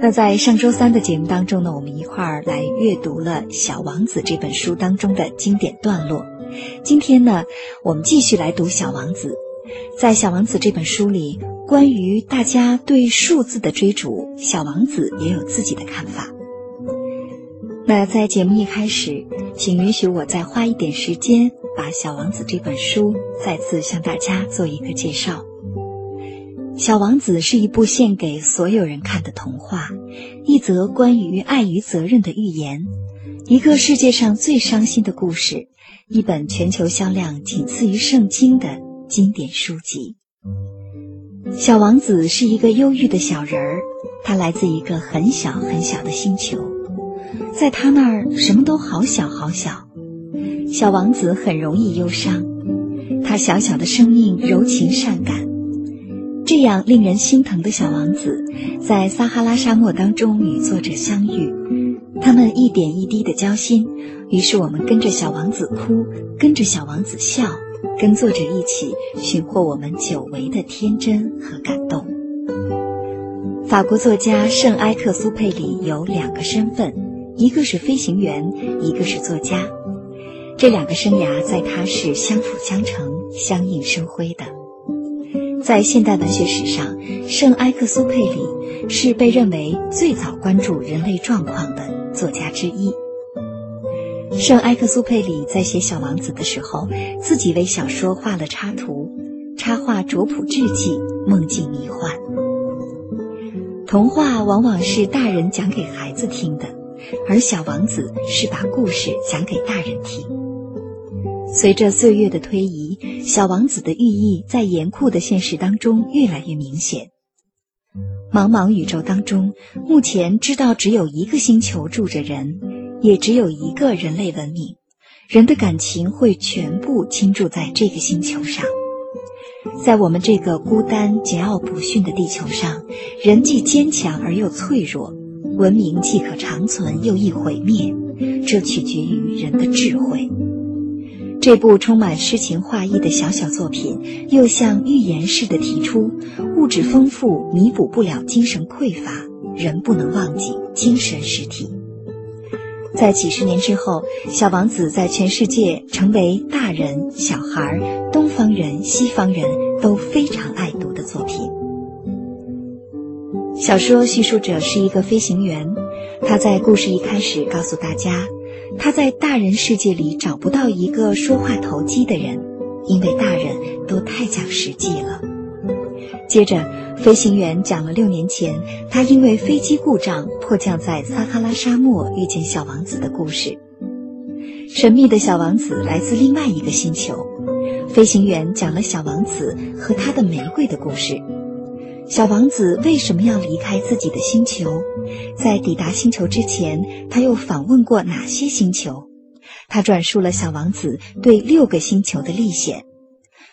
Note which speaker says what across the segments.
Speaker 1: 那在上周三的节目当中呢，我们一块儿来阅读了《小王子》这本书当中的经典段落。今天呢，我们继续来读《小王子》。在《小王子》这本书里，关于大家对数字的追逐，小王子也有自己的看法。那在节目一开始，请允许我再花一点时间，把《小王子》这本书再次向大家做一个介绍。《小王子》是一部献给所有人看的童话，一则关于爱与责任的寓言，一个世界上最伤心的故事，一本全球销量仅次于圣经的经典书籍。小王子是一个忧郁的小人儿，他来自一个很小很小的星球，在他那儿什么都好小好小。小王子很容易忧伤，他小小的生命柔情善感。这样令人心疼的小王子，在撒哈拉沙漠当中与作者相遇，他们一点一滴的交心，于是我们跟着小王子哭，跟着小王子笑，跟作者一起寻获我们久违的天真和感动。法国作家圣埃克苏佩里有两个身份，一个是飞行员，一个是作家，这两个生涯在他是相辅相成、相映生辉的。在现代文学史上，圣埃克苏佩里是被认为最早关注人类状况的作家之一。圣埃克苏佩里在写《小王子》的时候，自己为小说画了插图，插画拙朴稚气，梦境迷幻。童话往往是大人讲给孩子听的，而《小王子》是把故事讲给大人听。随着岁月的推移，小王子的寓意在严酷的现实当中越来越明显。茫茫宇宙当中，目前知道只有一个星球住着人，也只有一个人类文明。人的感情会全部倾注在这个星球上。在我们这个孤单、桀骜不驯的地球上，人既坚强而又脆弱，文明既可长存又易毁灭，这取决于人的智慧。这部充满诗情画意的小小作品，又像预言似的提出：物质丰富弥补不了精神匮乏，人不能忘记精神实体。在几十年之后，小王子在全世界成为大人、小孩、东方人、西方人都非常爱读的作品。小说叙述者是一个飞行员，他在故事一开始告诉大家。他在大人世界里找不到一个说话投机的人，因为大人都太讲实际了。接着，飞行员讲了六年前他因为飞机故障迫降在撒哈拉沙漠遇见小王子的故事。神秘的小王子来自另外一个星球，飞行员讲了小王子和他的玫瑰的故事。小王子为什么要离开自己的星球？在抵达星球之前，他又访问过哪些星球？他转述了小王子对六个星球的历险。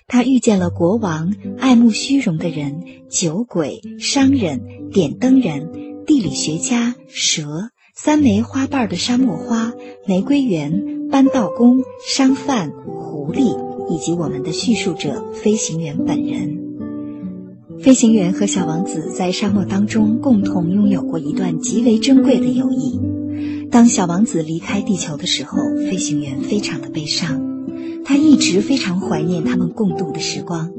Speaker 1: 他遇见了国王、爱慕虚荣的人、酒鬼、商人、点灯人、地理学家、蛇、三枚花瓣的沙漠花、玫瑰园、搬道工、商贩、狐狸，以及我们的叙述者飞行员本人。飞行员和小王子在沙漠当中共同拥有过一段极为珍贵的友谊。当小王子离开地球的时候，飞行员非常的悲伤，他一直非常怀念他们共度的时光。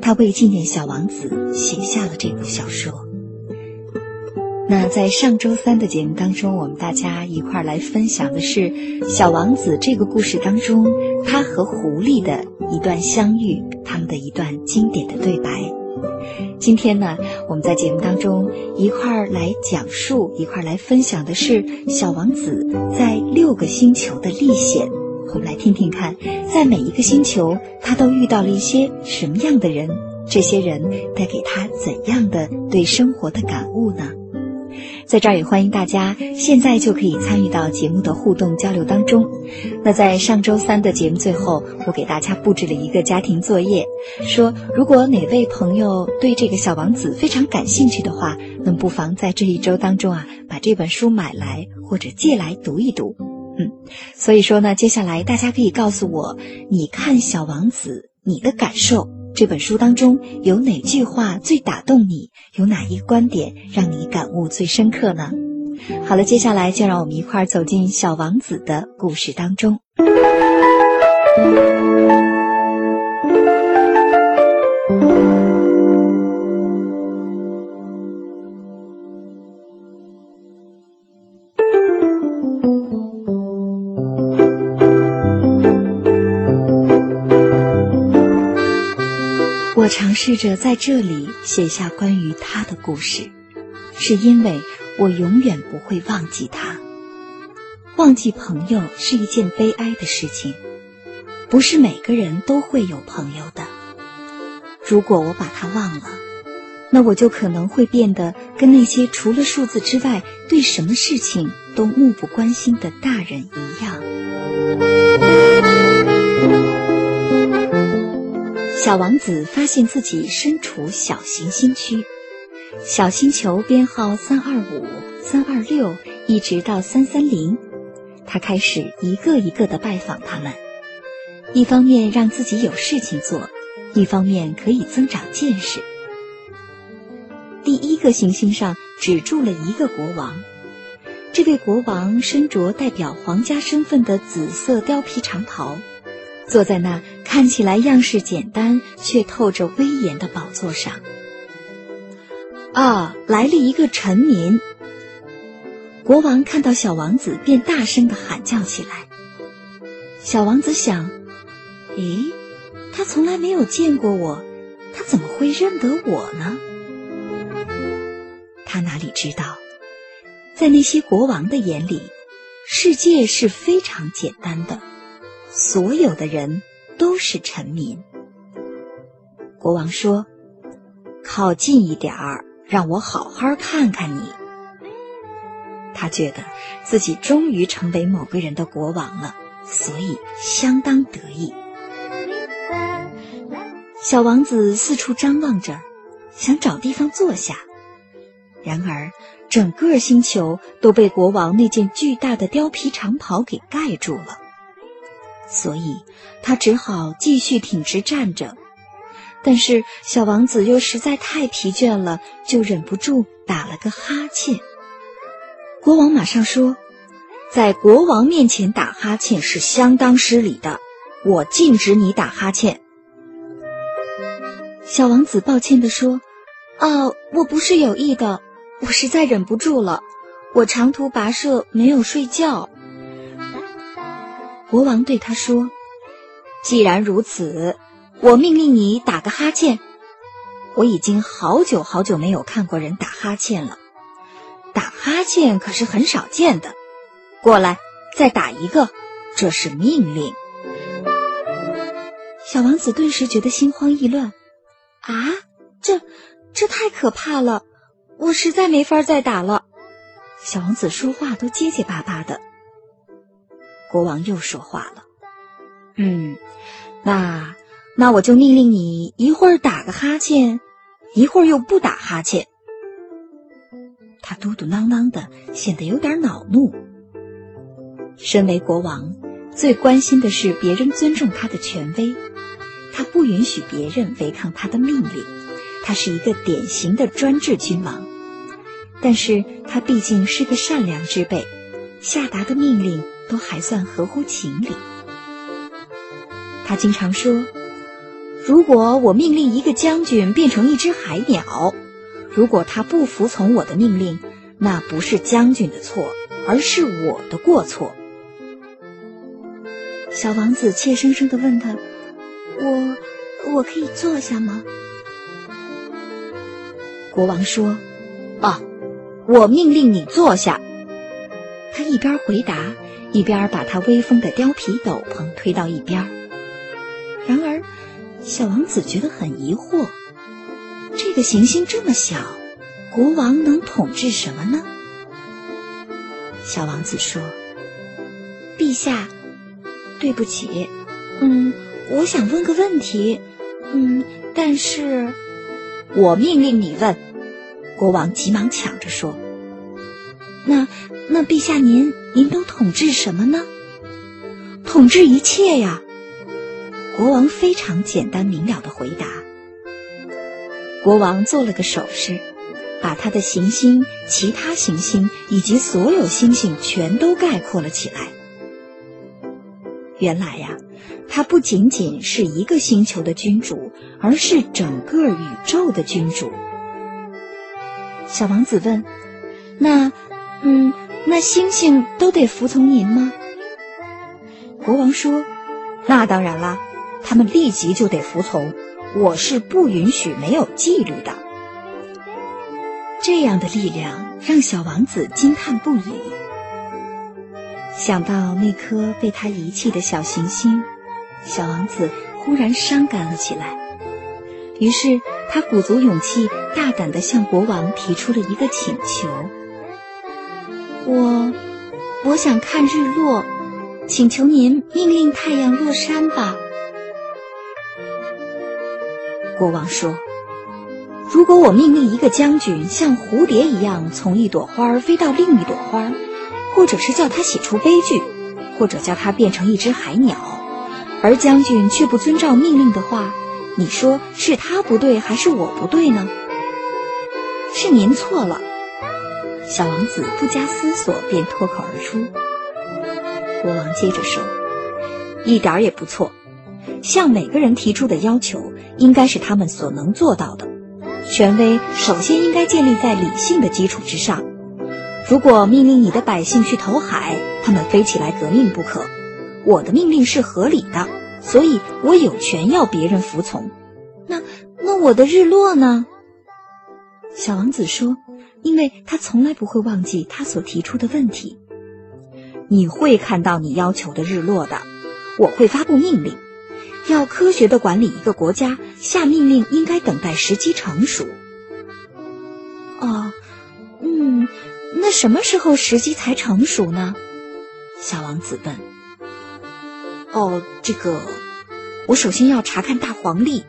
Speaker 1: 他为纪念小王子写下了这部小说。那在上周三的节目当中，我们大家一块儿来分享的是小王子这个故事当中他和狐狸的一段相遇，他们的一段经典的对白。今天呢，我们在节目当中一块儿来讲述、一块儿来分享的是小王子在六个星球的历险。我们来听听看，在每一个星球，他都遇到了一些什么样的人？这些人带给他怎样的对生活的感悟呢？在这儿也欢迎大家现在就可以参与到节目的互动交流当中。那在上周三的节目最后，我给大家布置了一个家庭作业，说如果哪位朋友对这个小王子非常感兴趣的话，那不妨在这一周当中啊，把这本书买来或者借来读一读。嗯，所以说呢，接下来大家可以告诉我，你看小王子你的感受。这本书当中有哪句话最打动你？有哪一个观点让你感悟最深刻呢？好了，接下来就让我们一块儿走进小王子的故事当中。我尝试着在这里写下关于他的故事，是因为我永远不会忘记他。忘记朋友是一件悲哀的事情，不是每个人都会有朋友的。如果我把他忘了，那我就可能会变得跟那些除了数字之外对什么事情都漠不关心的大人一样。小王子发现自己身处小行星区，小星球编号三二五、三二六，一直到三三零。他开始一个一个的拜访他们，一方面让自己有事情做，一方面可以增长见识。第一个行星上只住了一个国王，这位国王身着代表皇家身份的紫色貂皮长袍。坐在那看起来样式简单却透着威严的宝座上。啊，来了一个臣民！国王看到小王子，便大声的喊叫起来。小王子想：咦，他从来没有见过我，他怎么会认得我呢？他哪里知道，在那些国王的眼里，世界是非常简单的。所有的人都是臣民。国王说：“靠近一点儿，让我好好看看你。”他觉得自己终于成为某个人的国王了，所以相当得意。小王子四处张望着，想找地方坐下。然而，整个星球都被国王那件巨大的貂皮长袍给盖住了。所以，他只好继续挺直站着。但是，小王子又实在太疲倦了，就忍不住打了个哈欠。国王马上说：“在国王面前打哈欠是相当失礼的，我禁止你打哈欠。”小王子抱歉地说：“啊，我不是有意的，我实在忍不住了。我长途跋涉，没有睡觉。”国王对他说：“既然如此，我命令你打个哈欠。我已经好久好久没有看过人打哈欠了，打哈欠可是很少见的。过来，再打一个，这是命令。”小王子顿时觉得心慌意乱。啊，这这太可怕了！我实在没法再打了。小王子说话都结结巴巴的。国王又说话了：“嗯，那那我就命令你一会儿打个哈欠，一会儿又不打哈欠。”他嘟嘟囔囔的，显得有点恼怒。身为国王，最关心的是别人尊重他的权威，他不允许别人违抗他的命令。他是一个典型的专制君王，但是他毕竟是个善良之辈，下达的命令。都还算合乎情理。他经常说：“如果我命令一个将军变成一只海鸟，如果他不服从我的命令，那不是将军的错，而是我的过错。”小王子怯生生的问他：“我我可以坐下吗？”国王说：“啊，我命令你坐下。”他一边回答。一边把他威风的貂皮斗篷推到一边。然而，小王子觉得很疑惑：这个行星这么小，国王能统治什么呢？小王子说：“陛下，对不起，嗯，我想问个问题，嗯，但是，我命令你问。”国王急忙抢着说：“那那陛下您您都统治什么呢？统治一切呀。”国王非常简单明了的回答。国王做了个手势，把他的行星、其他行星以及所有星星全都概括了起来。原来呀，他不仅仅是一个星球的君主，而是整个宇宙的君主。小王子问：“那，嗯，那星星都得服从您吗？”国王说：“那当然啦，他们立即就得服从。我是不允许没有纪律的。”这样的力量让小王子惊叹不已。想到那颗被他遗弃的小行星，小王子忽然伤感了起来。于是他鼓足勇气，大胆的向国王提出了一个请求：“我，我想看日落，请求您命令太阳落山吧。”国王说：“如果我命令一个将军像蝴蝶一样从一朵花飞到另一朵花，或者是叫他写出悲剧，或者叫他变成一只海鸟，而将军却不遵照命令的话。”你说是他不对还是我不对呢？是您错了。小王子不加思索便脱口而出。国王接着说：“一点儿也不错。向每个人提出的要求应该是他们所能做到的。权威首先应该建立在理性的基础之上。如果命令你的百姓去投海，他们非起来革命不可。我的命令是合理的。”所以我有权要别人服从。那那我的日落呢？小王子说：“因为他从来不会忘记他所提出的问题。你会看到你要求的日落的。我会发布命令，要科学的管理一个国家，下命令应该等待时机成熟。哦，嗯，那什么时候时机才成熟呢？”小王子问。哦，这个，我首先要查看大黄历，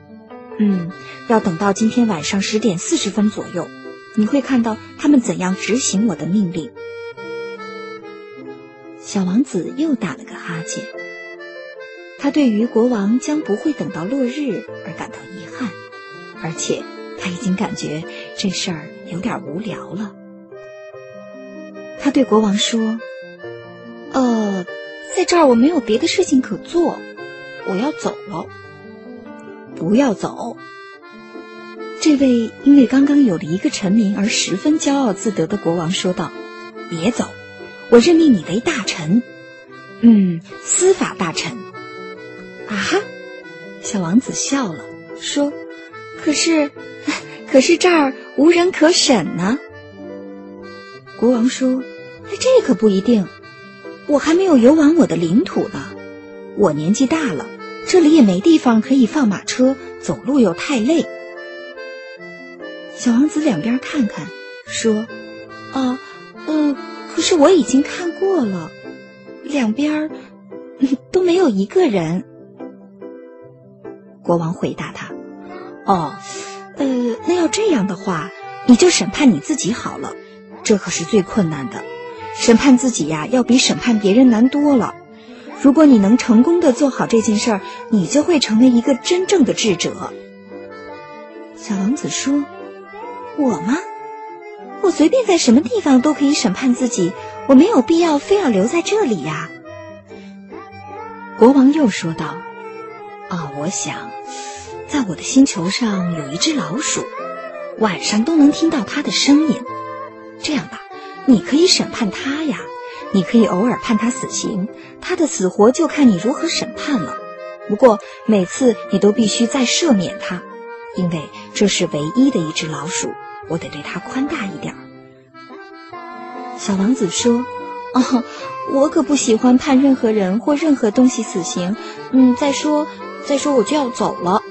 Speaker 1: 嗯，要等到今天晚上十点四十分左右，你会看到他们怎样执行我的命令。小王子又打了个哈欠，他对于国王将不会等到落日而感到遗憾，而且他已经感觉这事儿有点无聊了。他对国王说：“呃。”在这儿我没有别的事情可做，我要走了。不要走。这位因为刚刚有了一个臣民而十分骄傲自得的国王说道：“别走，我任命你为大臣，嗯，司法大臣。”啊哈！小王子笑了，说：“可是，可是这儿无人可审呢。”国王说：“这可不一定。”我还没有游完我的领土呢，我年纪大了，这里也没地方可以放马车，走路又太累。小王子两边看看，说：“啊，嗯，可是我已经看过了，两边都没有一个人。”国王回答他：“哦，呃，那要这样的话，你就审判你自己好了，这可是最困难的。”审判自己呀，要比审判别人难多了。如果你能成功的做好这件事儿，你就会成为一个真正的智者。小王子说：“我吗？我随便在什么地方都可以审判自己，我没有必要非要留在这里呀。”国王又说道：“啊，我想，在我的星球上有一只老鼠，晚上都能听到它的声音。这样吧。”你可以审判它呀，你可以偶尔判他死刑，他的死活就看你如何审判了。不过每次你都必须再赦免他，因为这是唯一的一只老鼠，我得对他宽大一点。小王子说：“哦，我可不喜欢判任何人或任何东西死刑。嗯，再说，再说我就要走了。”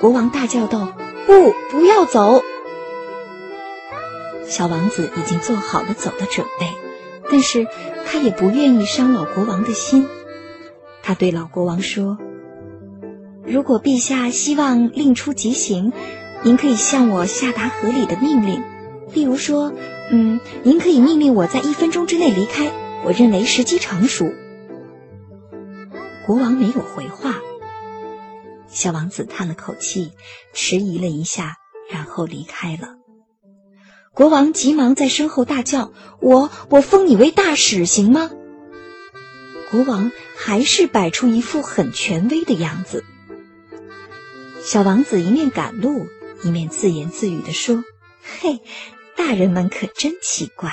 Speaker 1: 国王大叫道：“不，不要走！”小王子已经做好了走的准备，但是他也不愿意伤老国王的心。他对老国王说：“如果陛下希望另出极刑，您可以向我下达合理的命令，例如说，嗯，您可以命令我在一分钟之内离开，我认为时机成熟。”国王没有回话。小王子叹了口气，迟疑了一下，然后离开了。国王急忙在身后大叫：“我我封你为大使，行吗？”国王还是摆出一副很权威的样子。小王子一面赶路，一面自言自语地说：“嘿，大人们可真奇怪。”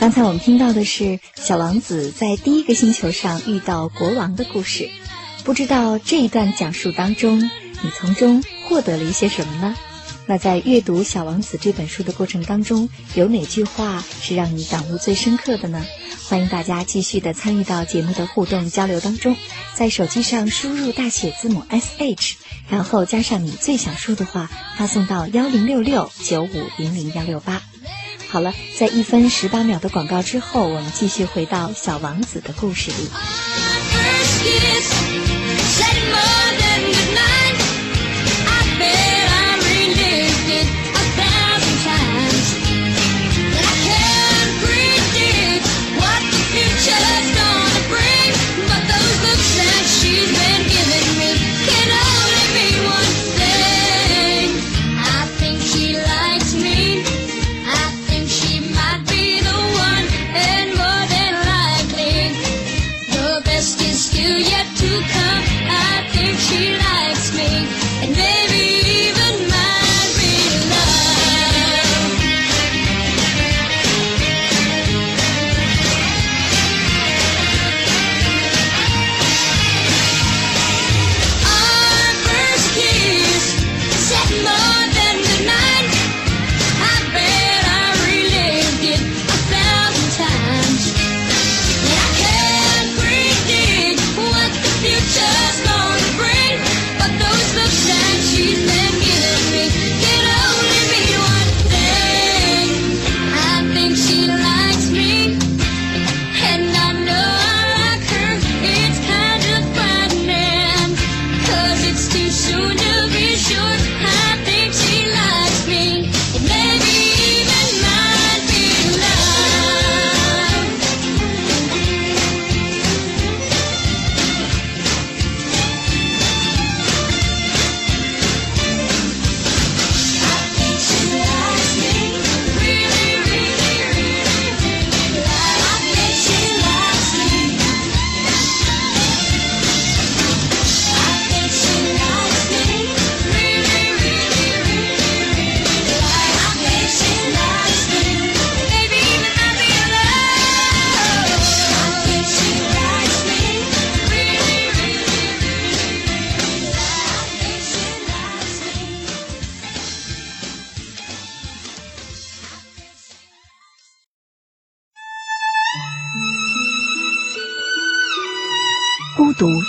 Speaker 1: 刚才我们听到的是小王子在第一个星球上遇到国王的故事，不知道这一段讲述当中，你从中获得了一些什么呢？那在阅读《小王子》这本书的过程当中，有哪句话是让你感悟最深刻的呢？欢迎大家继续的参与到节目的互动交流当中，在手机上输入大写字母 S H，然后加上你最想说的话，发送到幺零六六九五零零幺六八。好了，在一分十八秒的广告之后，我们继续回到小王子的故事里。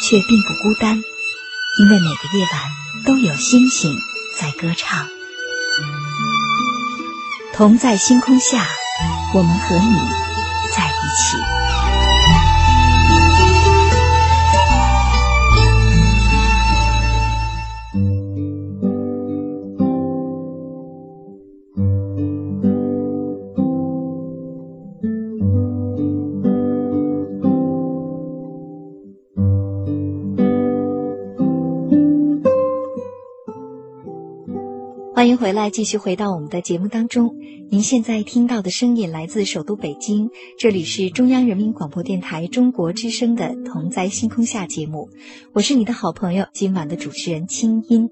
Speaker 1: 却并不孤单，因为每个夜晚都有星星在歌唱。同在星空下，我们和你在一起。欢迎回来，继续回到我们的节目当中。您现在听到的声音来自首都北京，这里是中央人民广播电台中国之声的《同在星空下》节目，我是你的好朋友，今晚的主持人清音。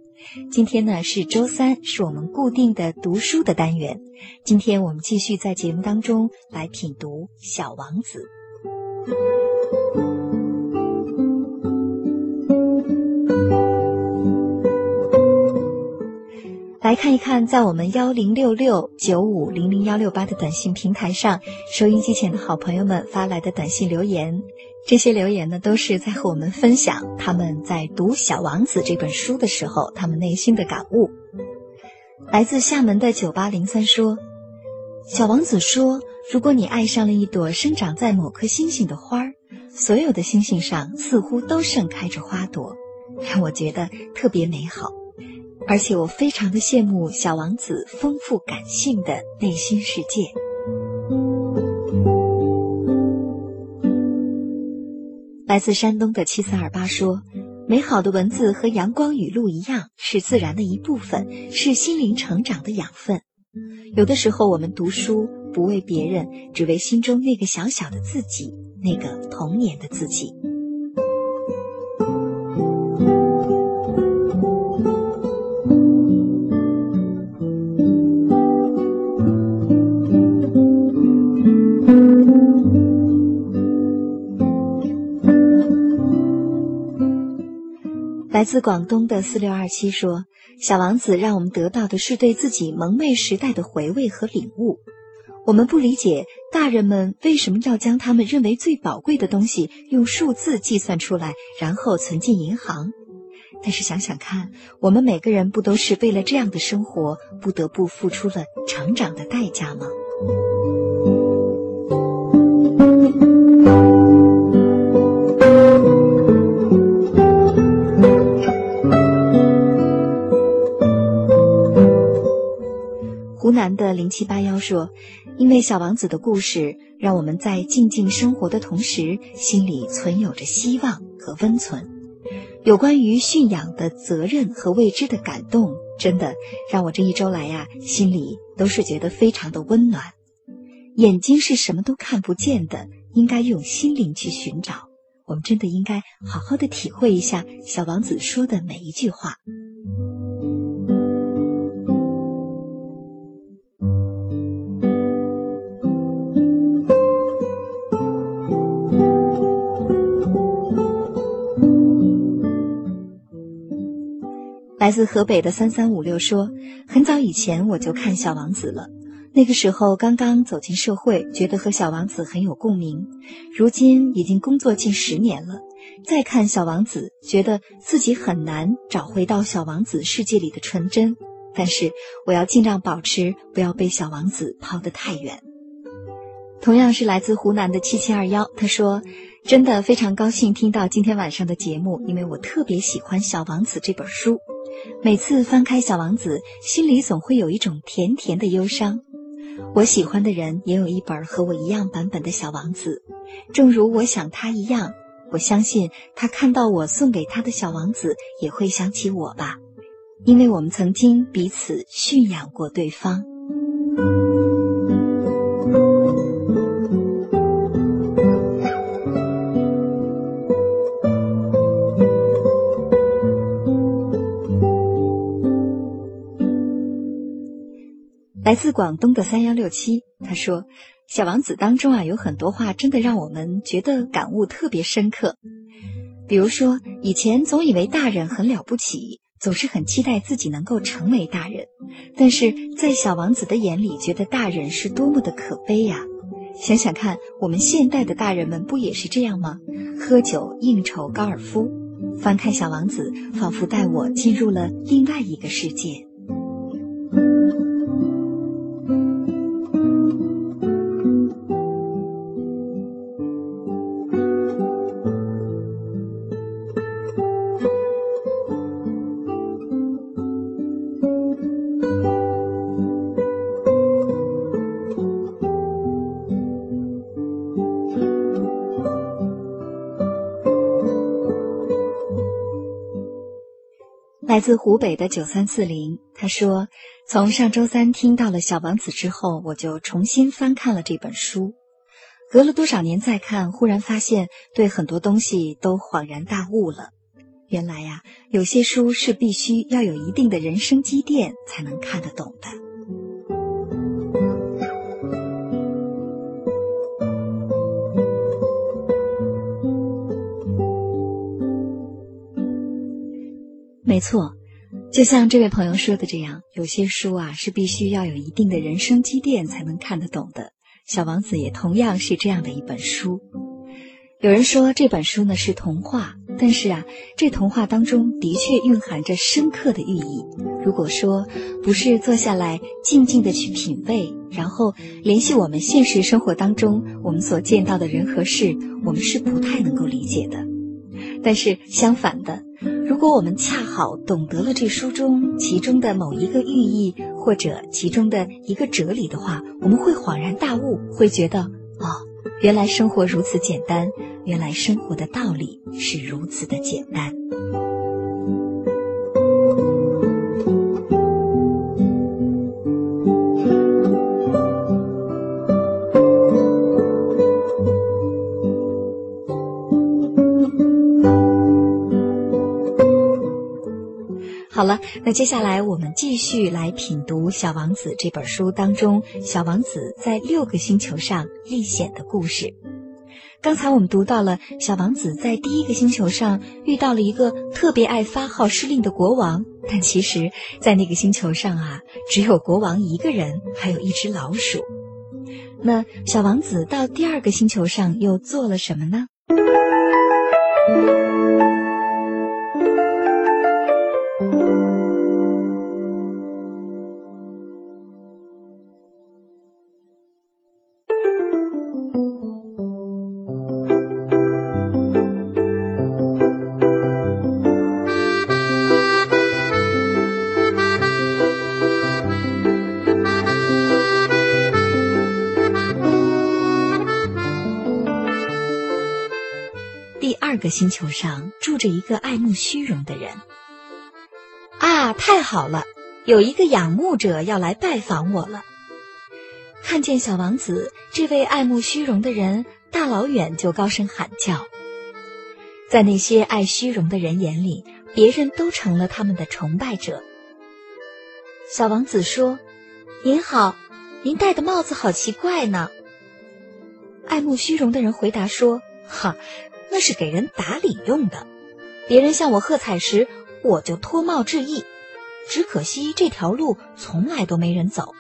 Speaker 1: 今天呢是周三，是我们固定的读书的单元。今天我们继续在节目当中来品读《小王子》。来看一看，在我们幺零六六九五零零幺六八的短信平台上，收音机前的好朋友们发来的短信留言。这些留言呢，都是在和我们分享他们在读《小王子》这本书的时候，他们内心的感悟。来自厦门的九八零三说：“小王子说，如果你爱上了一朵生长在某颗星星的花儿，所有的星星上似乎都盛开着花朵，让我觉得特别美好。而且我非常的羡慕小王子丰富感性的内心世界。”来自山东的七四二八说。美好的文字和阳光雨露一样，是自然的一部分，是心灵成长的养分。有的时候，我们读书不为别人，只为心中那个小小的自己，那个童年的自己。来自广东的四六二七说：“小王子让我们得到的是对自己蒙昧时代的回味和领悟。我们不理解大人们为什么要将他们认为最宝贵的东西用数字计算出来，然后存进银行。但是想想看，我们每个人不都是为了这样的生活，不得不付出了成长的代价吗？”南的零七八幺说：“因为小王子的故事，让我们在静静生活的同时，心里存有着希望和温存。有关于驯养的责任和未知的感动，真的让我这一周来呀，心里都是觉得非常的温暖。眼睛是什么都看不见的，应该用心灵去寻找。我们真的应该好好的体会一下小王子说的每一句话。”来自河北的三三五六说：“很早以前我就看《小王子》了，那个时候刚刚走进社会，觉得和小王子很有共鸣。如今已经工作近十年了，再看《小王子》，觉得自己很难找回到小王子世界里的纯真。但是我要尽量保持，不要被小王子抛得太远。”同样是来自湖南的七七二幺，他说：“真的非常高兴听到今天晚上的节目，因为我特别喜欢《小王子》这本书。”每次翻开《小王子》，心里总会有一种甜甜的忧伤。我喜欢的人也有一本和我一样版本的《小王子》，正如我想他一样。我相信他看到我送给他的小王子，也会想起我吧，因为我们曾经彼此驯养过对方。来自广东的三幺六七，他说：“小王子当中啊，有很多话真的让我们觉得感悟特别深刻。比如说，以前总以为大人很了不起，总是很期待自己能够成为大人，但是在小王子的眼里，觉得大人是多么的可悲呀！想想看，我们现代的大人们不也是这样吗？喝酒、应酬、高尔夫。翻看小王子，仿佛带我进入了另外一个世界。”自湖北的九三四零，他说：“从上周三听到了《小王子》之后，我就重新翻看了这本书。隔了多少年再看，忽然发现对很多东西都恍然大悟了。原来呀，有些书是必须要有一定的人生积淀才能看得懂的。”没错，就像这位朋友说的这样，有些书啊是必须要有一定的人生积淀才能看得懂的。小王子也同样是这样的一本书。有人说这本书呢是童话，但是啊，这童话当中的确蕴含着深刻的寓意。如果说不是坐下来静静的去品味，然后联系我们现实生活当中我们所见到的人和事，我们是不太能够理解的。但是相反的。如果我们恰好懂得了这书中其中的某一个寓意，或者其中的一个哲理的话，我们会恍然大悟，会觉得哦，原来生活如此简单，原来生活的道理是如此的简单。好了，那接下来我们继续来品读《小王子》这本书当中小王子在六个星球上历险的故事。刚才我们读到了小王子在第一个星球上遇到了一个特别爱发号施令的国王，但其实，在那个星球上啊，只有国王一个人，还有一只老鼠。那小王子到第二个星球上又做了什么呢？星球上住着一个爱慕虚荣的人。啊，太好了，有一个仰慕者要来拜访我了。看见小王子这位爱慕虚荣的人，大老远就高声喊叫。在那些爱虚荣的人眼里，别人都成了他们的崇拜者。小王子说：“您好，您戴的帽子好奇怪呢。”爱慕虚荣的人回答说：“哈。”那是给人打理用的，别人向我喝彩时，我就脱帽致意。只可惜这条路从来都没人走。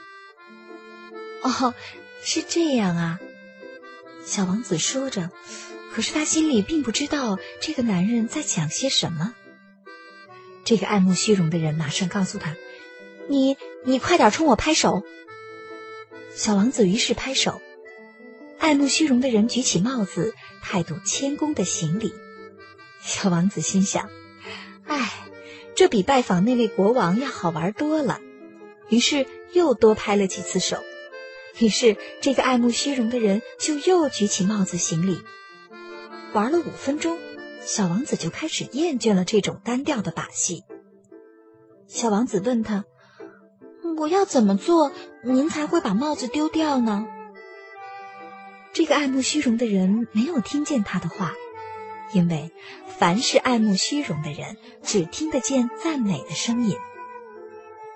Speaker 1: 哦，是这样啊，小王子说着，可是他心里并不知道这个男人在讲些什么。这个爱慕虚荣的人马上告诉他：“你，你快点冲我拍手。”小王子于是拍手。爱慕虚荣的人举起帽子，态度谦恭的行礼。小王子心想：“哎，这比拜访那位国王要好玩多了。”于是又多拍了几次手。于是这个爱慕虚荣的人就又举起帽子行礼。玩了五分钟，小王子就开始厌倦了这种单调的把戏。小王子问他：“我要怎么做，您才会把帽子丢掉呢？”这个爱慕虚荣的人没有听见他的话，因为凡是爱慕虚荣的人，只听得见赞美的声音。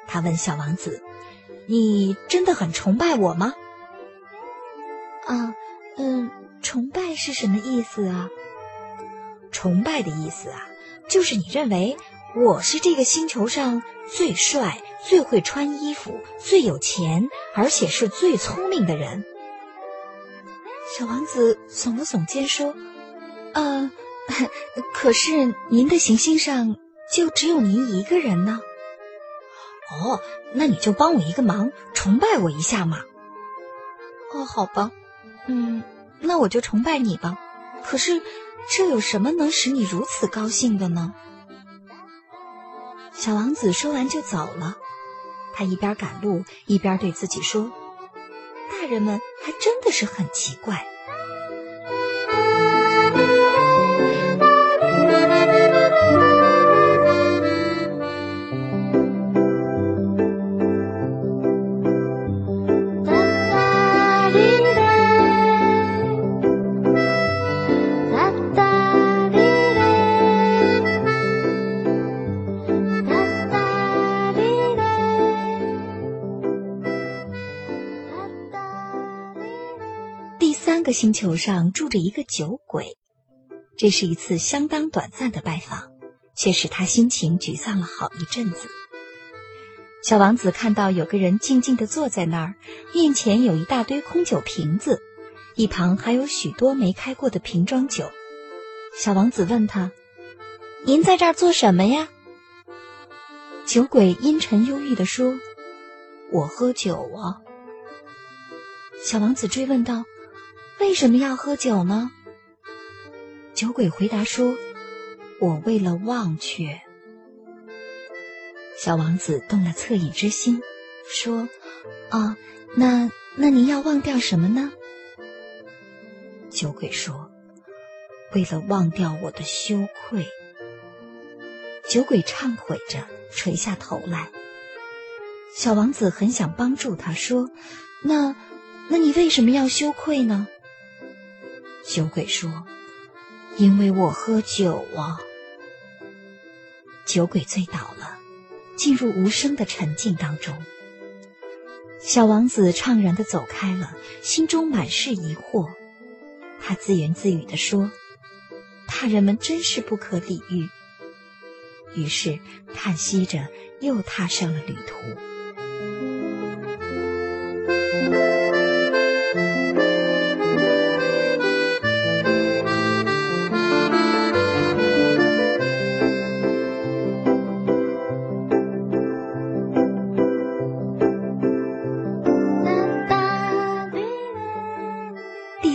Speaker 1: 他问小王子：“你真的很崇拜我吗？”“啊，嗯，崇拜是什么意思啊？”“崇拜的意思啊，就是你认为我是这个星球上最帅、最会穿衣服、最有钱，而且是最聪明的人。”小王子耸了耸肩说：“呃，可是您的行星上就只有您一个人呢。哦，那你就帮我一个忙，崇拜我一下嘛。哦，好吧，嗯，那我就崇拜你吧。可是这有什么能使你如此高兴的呢？”小王子说完就走了。他一边赶路，一边对自己说。大人们还真的是很奇怪。星球上住着一个酒鬼，这是一次相当短暂的拜访，却使他心情沮丧了好一阵子。小王子看到有个人静静的坐在那儿，面前有一大堆空酒瓶子，一旁还有许多没开过的瓶装酒。小王子问他：“您在这儿做什么呀？”酒鬼阴沉忧郁地说：“我喝酒啊。”小王子追问道：“为什么要喝酒呢？”酒鬼回答说：“我为了忘却。”小王子动了恻隐之心，说：“啊，那那您要忘掉什么呢？”酒鬼说：“为了忘掉我的羞愧。”酒鬼忏悔着，垂下头来。小王子很想帮助他，说：“那那你为什么要羞愧呢？”酒鬼说：“因为我喝酒啊。”酒鬼醉倒了。进入无声的沉静当中，小王子怅然的走开了，心中满是疑惑。他自言自语的说：“大人们真是不可理喻。”于是叹息着，又踏上了旅途。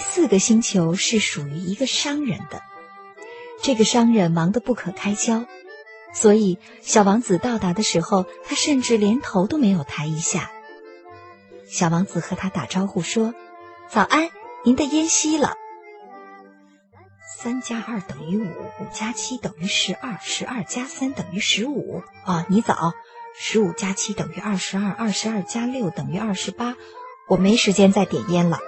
Speaker 1: 四个星球是属于一个商人的，这个商人忙得不可开交，所以小王子到达的时候，他甚至连头都没有抬一下。小王子和他打招呼说：“早安，您的烟熄了。”三加二等于五，五加七等于十二，十二加三等于十五。啊，你早，十五加七等于二十二，二十二加六等于二十八。我没时间再点烟了。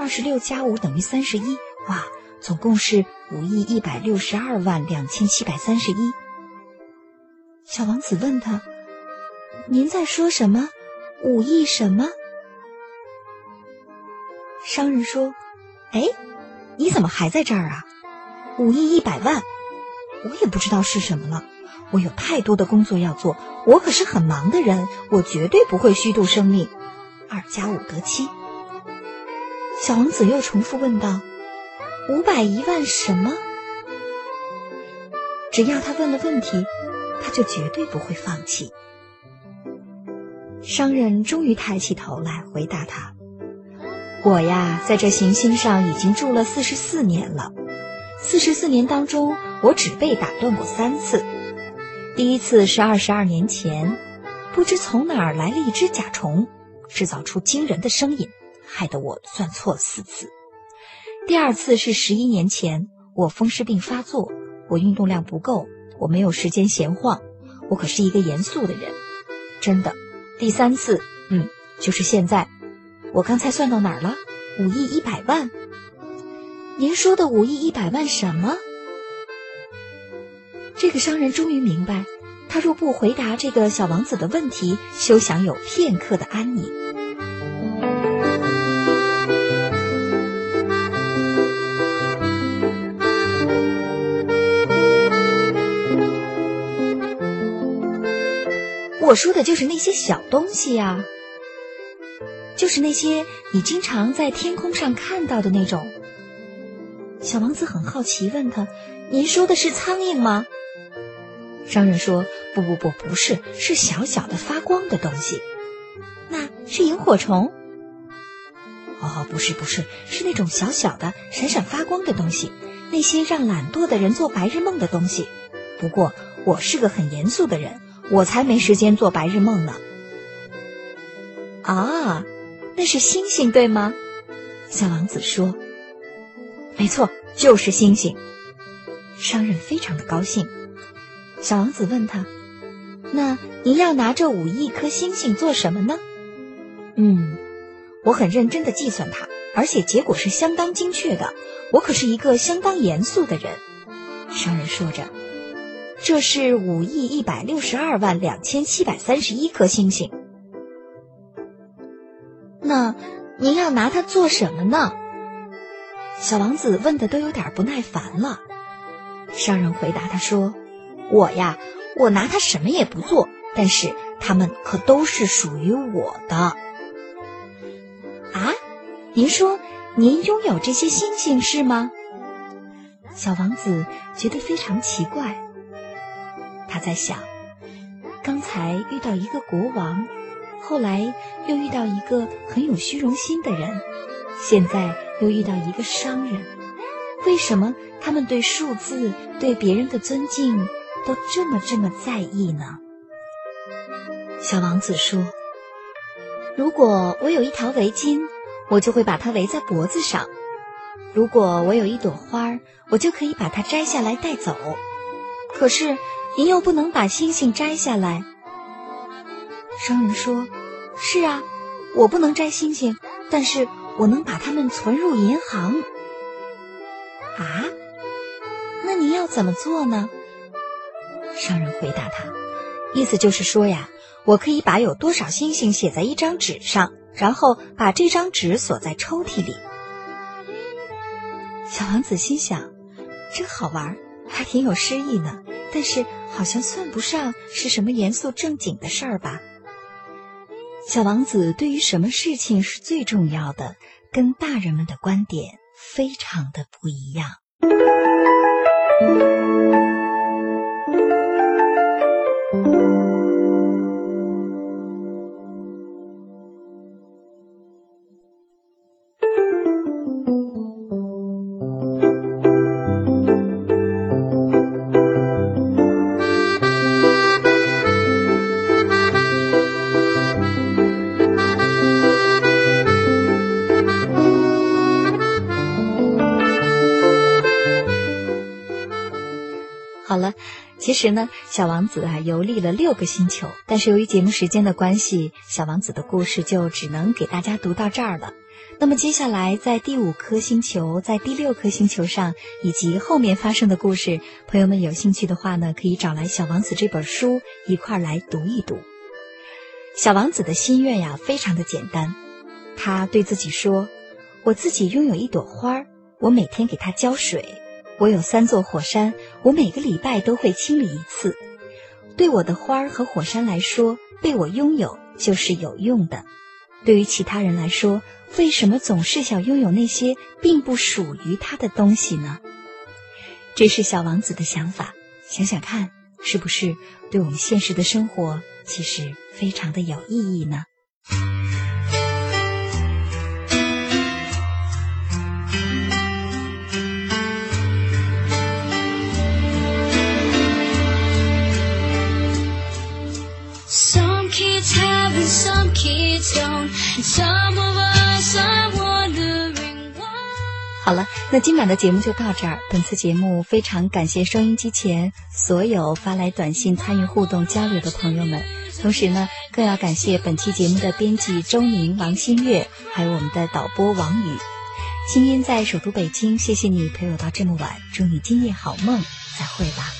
Speaker 1: 二十六加五等于三十一，哇，总共是五亿一百六十二万两千七百三十一。小王子问他：“您在说什么？五亿什么？”商人说：“哎，你怎么还在这儿啊？五亿一百万，我也不知道是什么了。我有太多的工作要做，我可是很忙的人，我绝对不会虚度生命。二加五得七。”小王子又重复问道：“五百一万什么？”只要他问了问题，他就绝对不会放弃。商人终于抬起头来回答他：“我呀，在这行星上已经住了四十四年了。四十四年当中，我只被打断过三次。第一次是二十二年前，不知从哪儿来了一只甲虫，制造出惊人的声音。”害得我算错了四次。第二次是十一年前，我风湿病发作，我运动量不够，我没有时间闲晃，我可是一个严肃的人，真的。第三次，嗯，就是现在，我刚才算到哪儿了？五亿一百万。您说的五亿一百万什么？这个商人终于明白，他若不回答这个小王子的问题，休想有片刻的安宁。我说的就是那些小东西呀，就是那些你经常在天空上看到的那种。小王子很好奇，问他：“您说的是苍蝇吗？”商人说：“不不不，不是，是小小的发光的东西。那是萤火虫。”“哦，不是不是，是那种小小的、闪闪发光的东西，那些让懒惰的人做白日梦的东西。不过我是个很严肃的人。”我才没时间做白日梦呢。啊，那是星星对吗？小王子说：“没错，就是星星。”商人非常的高兴。小王子问他：“那您要拿这五亿颗星星做什么呢？”嗯，我很认真的计算它，而且结果是相当精确的。我可是一个相当严肃的人。”商人说着。这是五亿一百六十二万两千七百三十一颗星星。那您要拿它做什么呢？小王子问的都有点不耐烦了。商人回答他说：“我呀，我拿它什么也不做，但是它们可都是属于我的。啊，您说您拥有这些星星是吗？小王子觉得非常奇怪。他在想，刚才遇到一个国王，后来又遇到一个很有虚荣心的人，现在又遇到一个商人，为什么他们对数字、对别人的尊敬都这么这么在意呢？小王子说：“如果我有一条围巾，我就会把它围在脖子上；如果我有一朵花，我就可以把它摘下来带走。可是……”您又不能把星星摘下来。商人说：“是啊，我不能摘星星，但是我能把它们存入银行。”啊，那您要怎么做呢？商人回答他：“意思就是说呀，我可以把有多少星星写在一张纸上，然后把这张纸锁在抽屉里。”小王子心想：“真好玩，还挺有诗意呢。”但是好像算不上是什么严肃正经的事儿吧。小王子对于什么事情是最重要的，跟大人们的观点非常的不一样。了其实呢，小王子啊游历了六个星球，但是由于节目时间的关系，小王子的故事就只能给大家读到这儿了。那么接下来在第五颗星球，在第六颗星球上，以及后面发生的故事，朋友们有兴趣的话呢，可以找来《小王子》这本书一块儿来读一读。小王子的心愿呀，非常的简单，他对自己说：“我自己拥有一朵花，我每天给它浇水。”我有三座火山，我每个礼拜都会清理一次。对我的花儿和火山来说，被我拥有就是有用的。对于其他人来说，为什么总是想拥有那些并不属于他的东西呢？这是小王子的想法。想想看，是不是对我们现实的生活其实非常的有意义呢？好了，那今晚的节目就到这儿。本次节目非常感谢收音机前所有发来短信参与互动交流的朋友们，同时呢，更要感谢本期节目的编辑周宁、王新月，还有我们的导播王宇。清音在首都北京，谢谢你陪我到这么晚，祝你今夜好梦，再会吧。